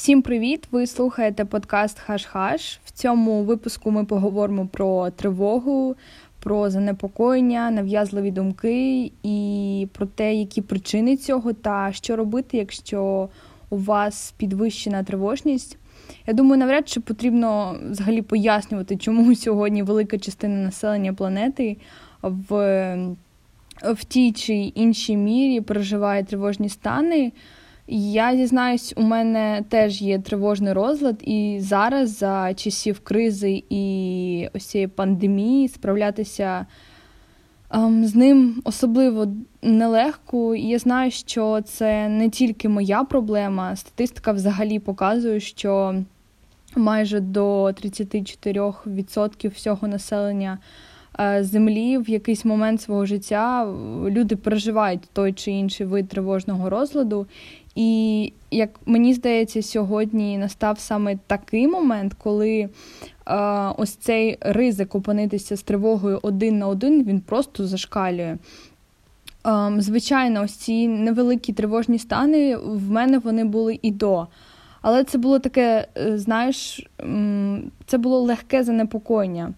Всім привіт! Ви слухаєте подкаст Хаш-Хаш. В цьому випуску ми поговоримо про тривогу, про занепокоєння, нав'язливі думки і про те, які причини цього, та що робити, якщо у вас підвищена тривожність. Я думаю, навряд чи потрібно взагалі пояснювати, чому сьогодні велика частина населення планети в, в тій чи іншій мірі переживає тривожні стани. Я дізнаюсь, у мене теж є тривожний розлад, і зараз за часів кризи і ось цієї пандемії справлятися ем, з ним особливо нелегко. І я знаю, що це не тільки моя проблема. Статистика взагалі показує, що майже до 34% всього населення. Е, землі в якийсь момент свого життя люди переживають той чи інший вид тривожного розладу, і як мені здається, сьогодні настав саме такий момент, коли е, ось цей ризик опинитися з тривогою один на один він просто зашкалює. Е, звичайно, ось ці невеликі тривожні стани в мене вони були і до. Але це було таке, е, знаєш, це було легке занепокоєння,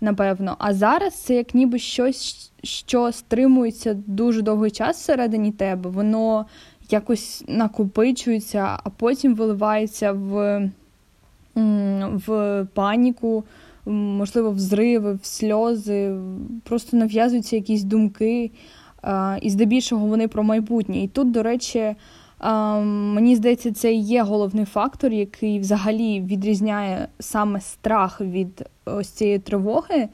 напевно. А зараз це як ніби щось, що стримується дуже довгий час всередині тебе. Воно якось накопичується, а потім виливається в, в паніку, можливо, в в сльози, просто нав'язуються якісь думки, і здебільшого вони про майбутнє. І тут, до речі, мені здається, це і є головний фактор, який взагалі відрізняє саме страх від ось цієї тривоги.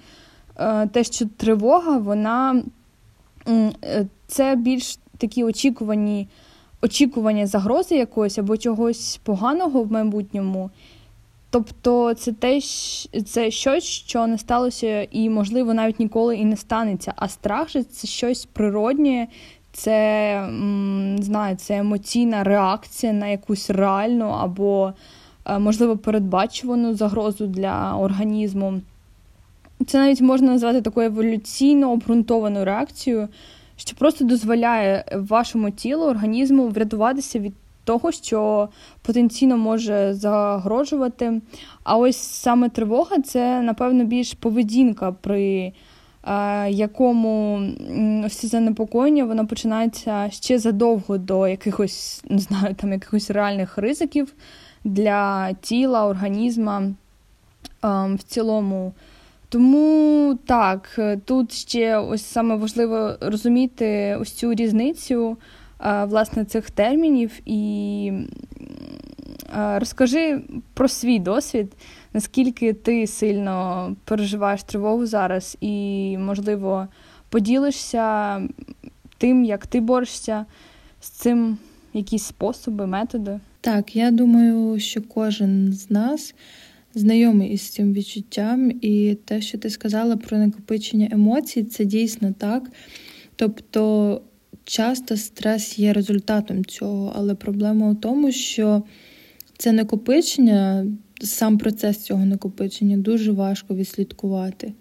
Те, що тривога, вона е, це більш такі очікувані очікування загрози якоїсь або чогось поганого в майбутньому. Тобто це те, це щось, що не сталося і, можливо, навіть ніколи і не станеться. А страх же це щось природнє, це не знаю, це емоційна реакція на якусь реальну або, е, можливо, передбачувану загрозу для організму. Це навіть можна назвати такою еволюційно обґрунтованою реакцією що просто дозволяє вашому тілу, організму врятуватися від того, що потенційно може загрожувати. А ось саме тривога це, напевно, більш поведінка, при е, якому ці занепокоєння воно починається ще задовго до якихось, не знаю, там якихось реальних ризиків для тіла, організма е, в цілому. Тому так, е, тут ще ось саме важливо розуміти ось цю різницю е, власне цих термінів і е, розкажи про свій досвід, наскільки ти сильно переживаєш тривогу зараз, і, можливо, поділишся тим, як ти борешся з цим якісь способи, методи. Так, я думаю, що кожен з нас знайомий із цим відчуттям, і те, що ти сказала про накопичення емоцій, це дійсно так. Тобто часто стрес є результатом цього, але проблема у тому, що це накопичення, сам процес цього накопичення дуже важко відслідкувати.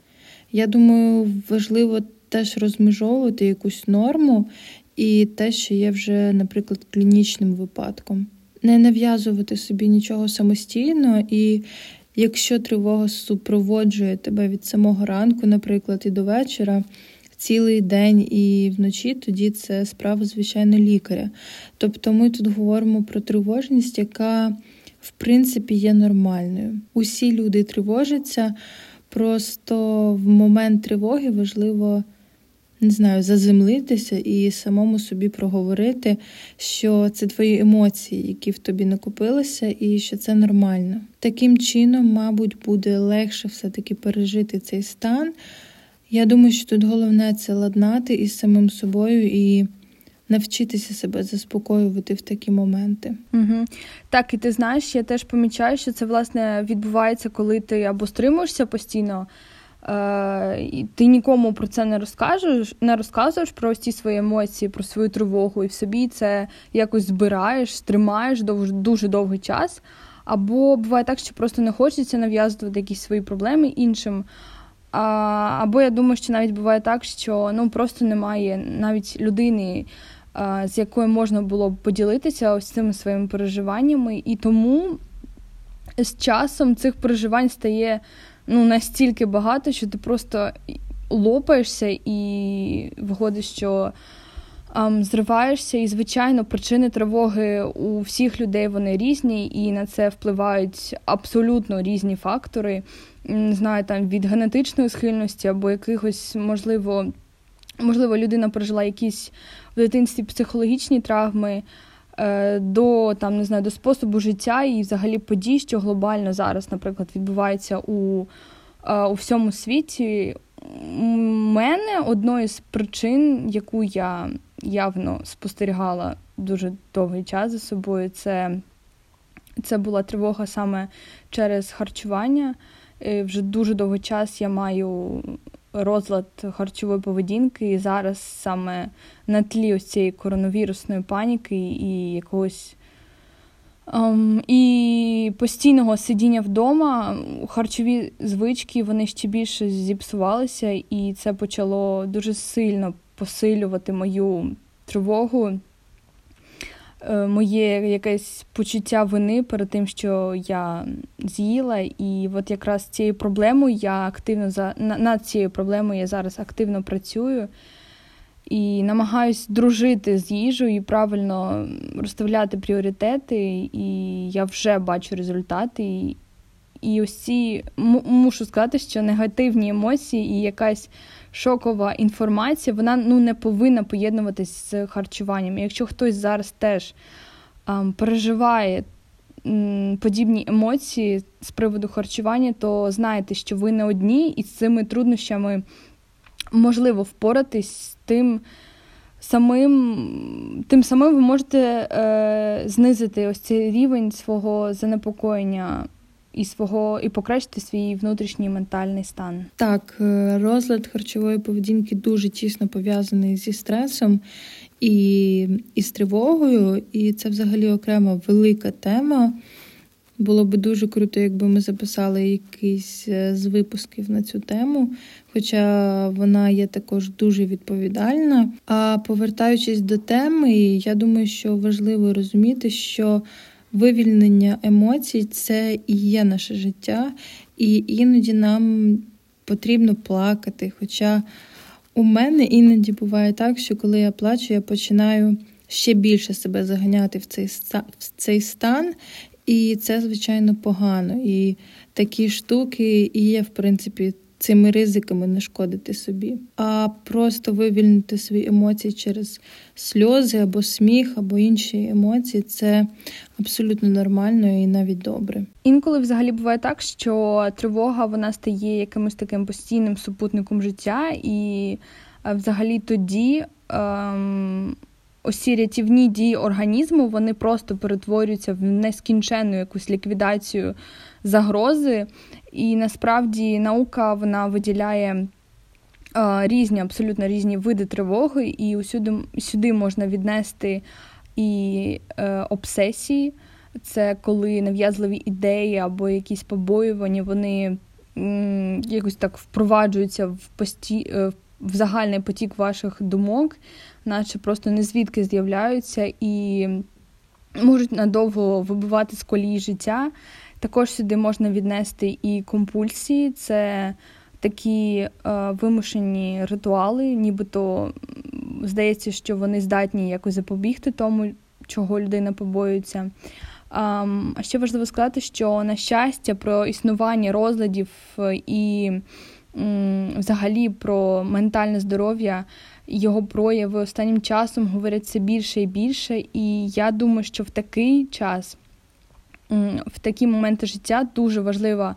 Я думаю, важливо теж розмежовувати якусь норму і те, що є вже, наприклад, клінічним випадком. Не нав'язувати собі нічого самостійно і Якщо тривога супроводжує тебе від самого ранку, наприклад, і до вечора, цілий день і вночі, тоді це справа, звичайно, лікаря. Тобто ми тут говоримо про тривожність, яка, в принципі, є нормальною. Усі люди тривожаться, просто в момент тривоги важливо не знаю, заземлитися і самому собі проговорити, що це твої емоції, які в тобі накопилися, і що це нормально. Таким чином, мабуть, буде легше все-таки пережити цей стан. Я думаю, що тут головне це ладнати із самим собою і. Навчитися себе заспокоювати в такі моменти. Угу. Так, і ти знаєш, я теж помічаю, що це власне відбувається, коли ти або стримуєшся постійно і Ти нікому про це не розкажеш, не розказуєш про ці свої емоції, про свою тривогу, і в собі це якось збираєш, тримаєш дов, дуже довгий час. Або буває так, що просто не хочеться нав'язувати якісь свої проблеми іншим. А, Або я думаю, що навіть буває так, що ну просто немає навіть людини, з якою можна було б поділитися ось цими своїми переживаннями. І тому з часом цих переживань стає ну, настільки багато, що ти просто лопаєшся і виходить, що um, зриваєшся. І, звичайно, причини тривоги у всіх людей вони різні, і на це впливають абсолютно різні фактори. Не знаю, там від генетичної схильності або якихось, можливо, можливо, людина пережила якісь в дитинстві психологічні травми. Е, до там не знаю до способу життя і взагалі подій, що глобально зараз, наприклад, відбувається у е, у всьому світі. У мене одною з причин, яку я явно спостерігала дуже довгий час за собою, це це була тривога саме через харчування. І вже дуже довгий час я маю розлад харчової поведінки, і зараз саме на тлі ось цієї коронавірусної паніки і якогось um, і постійного сидіння вдома, харчові звички вони ще більше зіпсувалися, і це почало дуже сильно посилювати мою тривогу. Е, моє якесь почуття вини перед тим, що я з'їла, і от якраз цією проблемою я активно за над цією проблемою я зараз активно працюю і намагаюсь дружити з їжею і правильно розставляти пріоритети, і я вже бачу результати. І, і ось ці мушу сказати, що негативні емоції і якась шокова інформація, вона ну не повинна поєднуватись з харчуванням. Якщо хтось зараз теж ем, переживає подібні емоції з приводу харчування, то знайте, що ви не одні, і з цими труднощами можливо впоратись з тим. Самим тим самим ви можете е, знизити ось цей рівень свого занепокоєння і свого і покращити свій внутрішній ментальний стан. Так, е, розлад харчової поведінки дуже тісно пов'язаний зі стресом і, і з тривогою, і це взагалі окрема велика тема. Було би дуже круто, якби ми записали якийсь е, з випусків на цю тему, хоча вона є також дуже відповідальна. А повертаючись до теми, я думаю, що важливо розуміти, що вивільнення емоцій це і є наше життя, і іноді нам потрібно плакати. Хоча у мене іноді буває так, що коли я плачу, я починаю ще більше себе заганяти в цей в цей стан, і це, звичайно, погано. І такі штуки і є, в принципі, цими ризиками не шкодити собі, а просто вивільнити свої емоції через сльози або сміх, або інші емоції це абсолютно нормально і навіть добре. Інколи взагалі буває так, що тривога вона стає якимось таким постійним супутником життя, і е, взагалі тоді. Ем... Ці рятівні дії організму вони просто перетворюються в нескінченну якусь ліквідацію загрози. І насправді наука вона виділяє е, різні, абсолютно різні види тривоги, і усюди сюди можна віднести і е, обсесії. Це коли нав'язливі ідеї або якісь побоювання, вони м, якось так впроваджуються в пості, е, в загальний потік ваших думок, наче просто незвідки з'являються і можуть надовго вибивати з колії життя. Також сюди можна віднести і компульсії, це такі е, вимушені ритуали, нібито здається, що вони здатні якось запобігти тому, чого людина побоюється. А ще важливо сказати, що на щастя, про існування розладів і взагалі про ментальне здоров'я, його прояви останнім часом говорять все більше і більше. І я думаю, що в такий час в такі моменти життя дуже важлива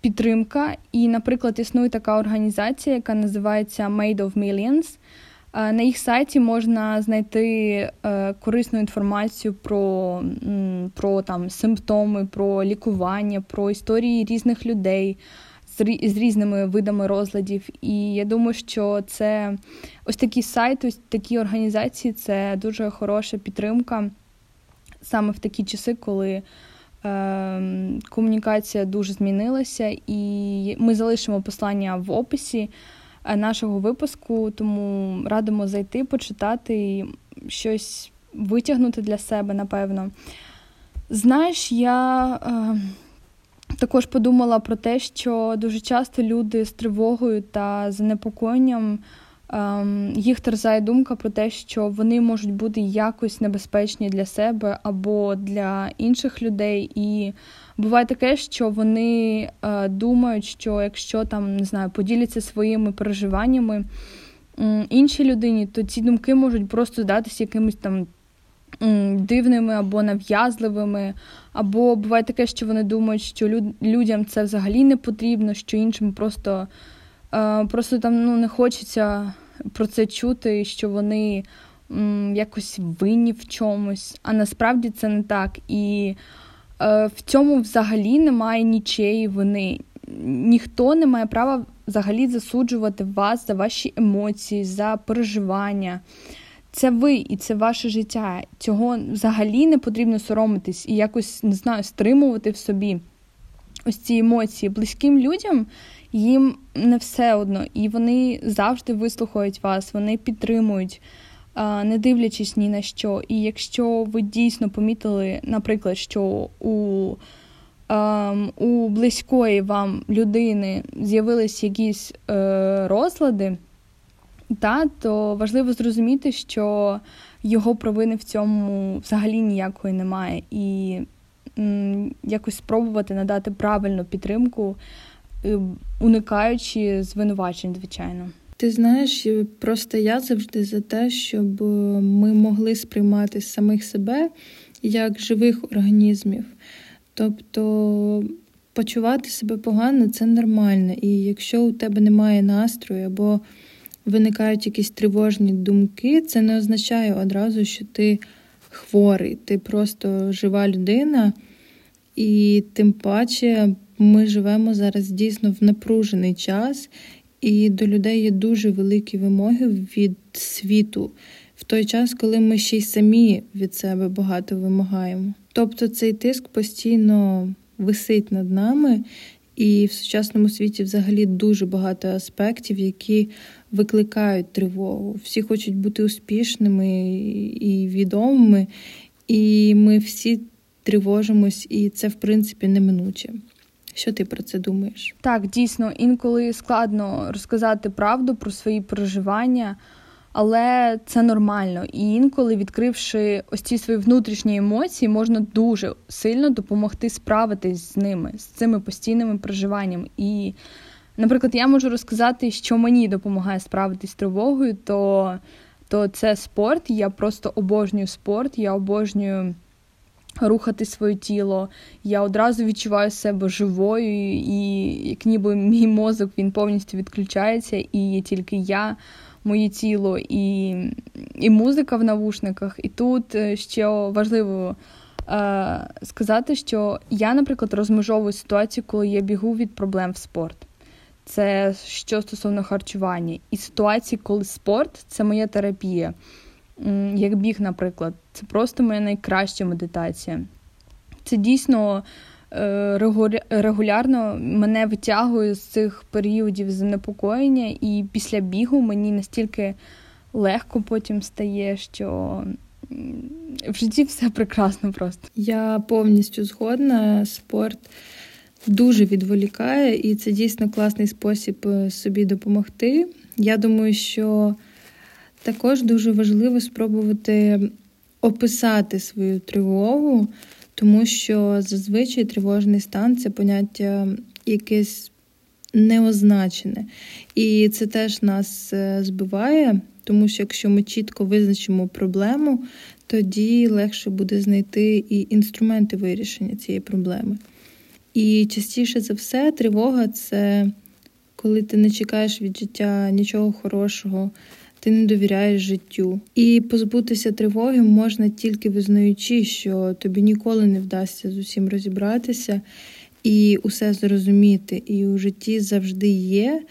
підтримка. І, наприклад, існує така організація, яка називається Made of Millions. На їх сайті можна знайти е, корисну інформацію про про там, симптоми, про лікування, про історії різних людей з різними видами розладів. І я думаю, що це ось такі сайти, ось такі організації це дуже хороша підтримка саме в такі часи, коли. Ем, комунікація дуже змінилася, і ми залишимо послання в описі е, нашого випуску, тому радимо зайти, почитати. щось витягнути для себе, напевно. Знаєш, я е, також подумала про те, що дуже часто люди з тривогою та занепокоєнням їх терзає думка про те, що вони можуть бути якось небезпечні для себе або для інших людей. І буває таке, що вони е, думають, що якщо там не знаю, поділяться своїми переживаннями іншій людині, то ці думки можуть просто здатися якимось там дивними або нав'язливими, або буває таке, що вони думають, що людям це взагалі не потрібно, що іншим просто е, просто там ну, не хочеться про це чути, що вони якось винні в чомусь, а насправді це не так. І е, в цьому взагалі немає нічиєї вини. Ніхто не має права взагалі засуджувати вас за ваші емоції, за переживання. Це ви і це ваше життя. Цього взагалі не потрібно соромитись і якось не знаю, стримувати в собі ось ці емоції. Близьким людям їм не все одно, і вони завжди вислухають вас, вони підтримують, не дивлячись ні на що. І якщо ви дійсно помітили, наприклад, що у у близької вам людини з'явились якісь е, розлади та, то важливо зрозуміти, що його провини в цьому взагалі ніякої немає, і якось спробувати надати правильну підтримку, е, уникаючи звинувачень, звичайно. Ти знаєш, просто я завжди за те, щоб ми могли сприймати самих себе як живих організмів. Тобто почувати себе погано це нормально. І якщо у тебе немає настрою або виникають якісь тривожні думки, це не означає одразу, що ти хворий, ти просто жива людина, і тим паче ми живемо зараз дійсно в напружений час, і до людей є дуже великі вимоги від світу в той час, коли ми ще й самі від себе багато вимагаємо. Тобто цей тиск постійно висить над нами, і в сучасному світі взагалі дуже багато аспектів, які викликають тривогу. Всі хочуть бути успішними і відомими, і ми всі тривожимось, і це, в принципі, неминуче. Що ти про це думаєш? Так, дійсно, інколи складно розказати правду про свої переживання але це нормально. І інколи, відкривши ось ці свої внутрішні емоції, можна дуже сильно допомогти справитись з ними, з цими постійними проживаннями. І, наприклад, я можу розказати, що мені допомагає справитись з тривогою, то, то це спорт. Я просто обожнюю спорт, я обожнюю. Рухати своє тіло, я одразу відчуваю себе живою, і як ніби мій мозок він повністю відключається, і є тільки я моє тіло і і музика в навушниках. І тут е, ще важливо е, сказати, що я, наприклад, розмежовую ситуацію, коли я бігу від проблем в спорт. Це що стосовно харчування. І ситуації, коли спорт це моя терапія. Як біг, наприклад, це просто моя найкраща медитація. Це дійсно Е, регулярно мене витягує з цих періодів занепокоєння, і після бігу мені настільки легко потім стає, що в житті все прекрасно просто. Я повністю згодна. Спорт дуже відволікає, і це дійсно класний спосіб е, собі допомогти. Я думаю, що також дуже важливо спробувати описати свою тривогу тому що зазвичай тривожний стан це поняття якесь неозначене. І це теж нас е, збиває, тому що якщо ми чітко визначимо проблему, тоді легше буде знайти і інструменти вирішення цієї проблеми. І частіше за все, тривога це коли ти не чекаєш від життя нічого хорошого ти не довіряєш життю. І позбутися тривоги можна тільки визнаючи, що тобі ніколи не вдасться з усім розібратися і усе зрозуміти. І у житті завжди є,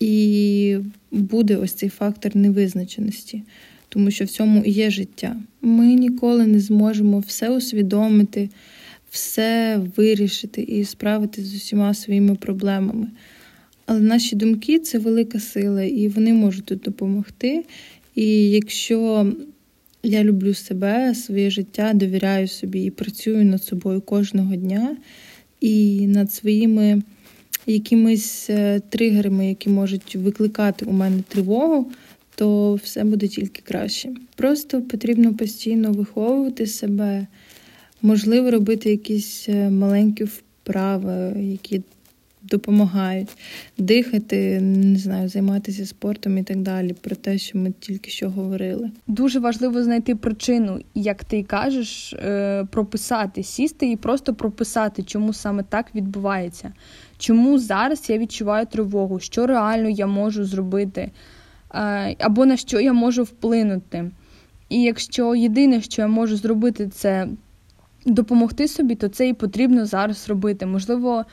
і буде ось цей фактор невизначеності. Тому що в цьому і є життя. Ми ніколи не зможемо все усвідомити, все вирішити і справитися з усіма своїми проблемами. Але наші думки це велика сила, і вони можуть тут допомогти. І якщо я люблю себе, своє життя, довіряю собі і працюю над собою кожного дня і над своїми якимись е, тригерами, які можуть викликати у мене тривогу, то все буде тільки краще. Просто потрібно постійно виховувати себе, можливо, робити якісь е, маленькі вправи, які допомагають дихати, не знаю, займатися спортом і так далі. Про те, що ми тільки що говорили. Дуже важливо знайти причину, як ти кажеш, е, прописати, сісти і просто прописати, чому саме так відбувається. Чому зараз я відчуваю тривогу, що реально я можу зробити, е, або на що я можу вплинути. І якщо єдине, що я можу зробити, це допомогти собі, то це і потрібно зараз робити. Можливо,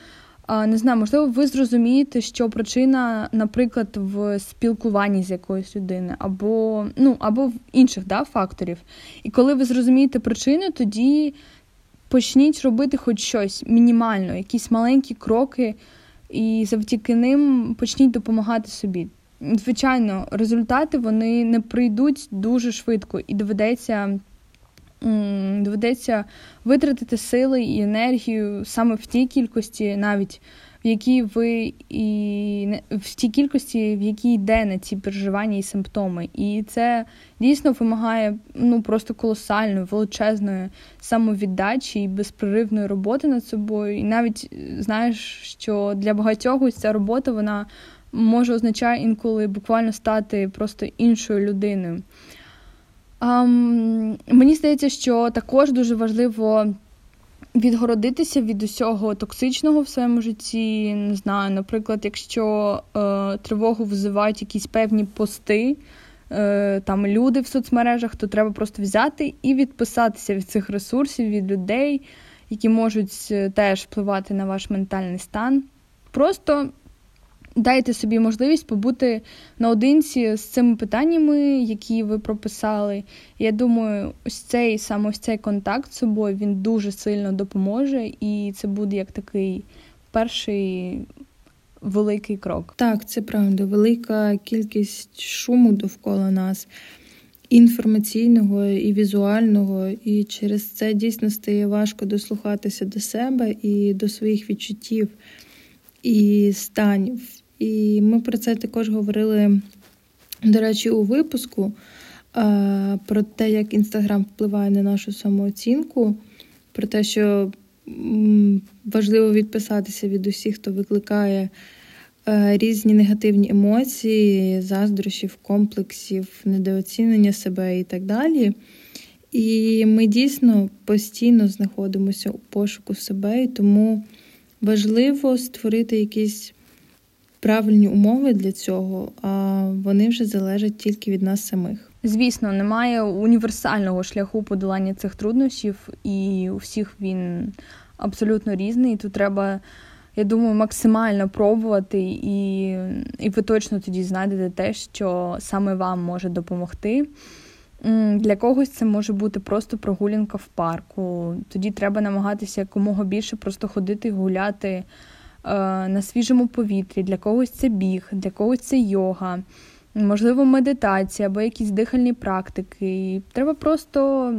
не знаю, можливо, ви зрозумієте, що причина, наприклад, в спілкуванні з якоюсь людиною, або ну, або в інших да, факторів. І коли ви зрозумієте причину, тоді почніть робити хоч щось мінімально, якісь маленькі кроки, і завдяки ним почніть допомагати собі. Звичайно, результати вони не прийдуть дуже швидко і доведеться доведеться витратити сили і енергію саме в тій кількості, навіть в якій ви і в тій кількості, в якій йде на ці переживання і симптоми. І це дійсно вимагає ну просто колосальної, величезної самовіддачі і безперервної роботи над собою. І навіть знаєш, що для багатьох ця робота вона може означає інколи буквально стати просто іншою людиною. Мені здається, що також дуже важливо відгородитися від усього токсичного в своєму житті. Не знаю, наприклад, якщо е, тривогу визивають якісь певні пости, е, там люди в соцмережах, то треба просто взяти і відписатися від цих ресурсів, від людей, які можуть е, теж впливати на ваш ментальний стан. Просто Дайте собі можливість побути наодинці з цими питаннями, які ви прописали. Я думаю, ось цей саме ось цей контакт з собою він дуже сильно допоможе, і це буде як такий перший великий крок. Так, це правда, велика кількість шуму довкола нас, інформаційного і візуального, і через це дійсно стає важко дослухатися до себе і до своїх відчуттів і станів. І ми про це також говорили, до речі, у випуску про те, як Інстаграм впливає на нашу самооцінку, про те, що важливо відписатися від усіх, хто викликає різні негативні емоції, заздрощів, комплексів, недооцінення себе і так далі. І ми дійсно постійно знаходимося у пошуку себе, і тому важливо створити якісь правильні умови для цього, а вони вже залежать тільки від нас самих. Звісно, немає універсального шляху подолання цих труднощів, і у всіх він абсолютно різний. Тут треба, я думаю, максимально пробувати, і, і ви точно тоді знайдете те, що саме вам може допомогти. Для когось це може бути просто прогулянка в парку. Тоді треба намагатися якомога більше просто ходити гуляти на свіжому повітрі, для когось це біг, для когось це йога, можливо, медитація або якісь дихальні практики. І Треба просто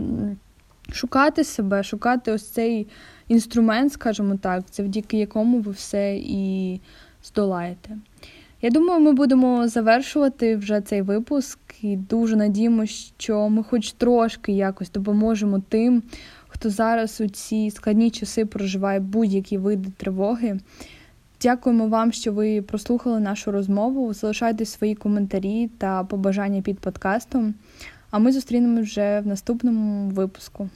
шукати себе, шукати ось цей інструмент, скажімо так, завдяки якому ви все і здолаєте. Я думаю, ми будемо завершувати вже цей випуск і дуже надіємося, що ми хоч трошки якось допоможемо тим, хто зараз у ці складні часи проживає будь-які види тривоги. Дякуємо вам, що ви прослухали нашу розмову. Залишайте свої коментарі та побажання під подкастом. А ми зустрінемось вже в наступному випуску.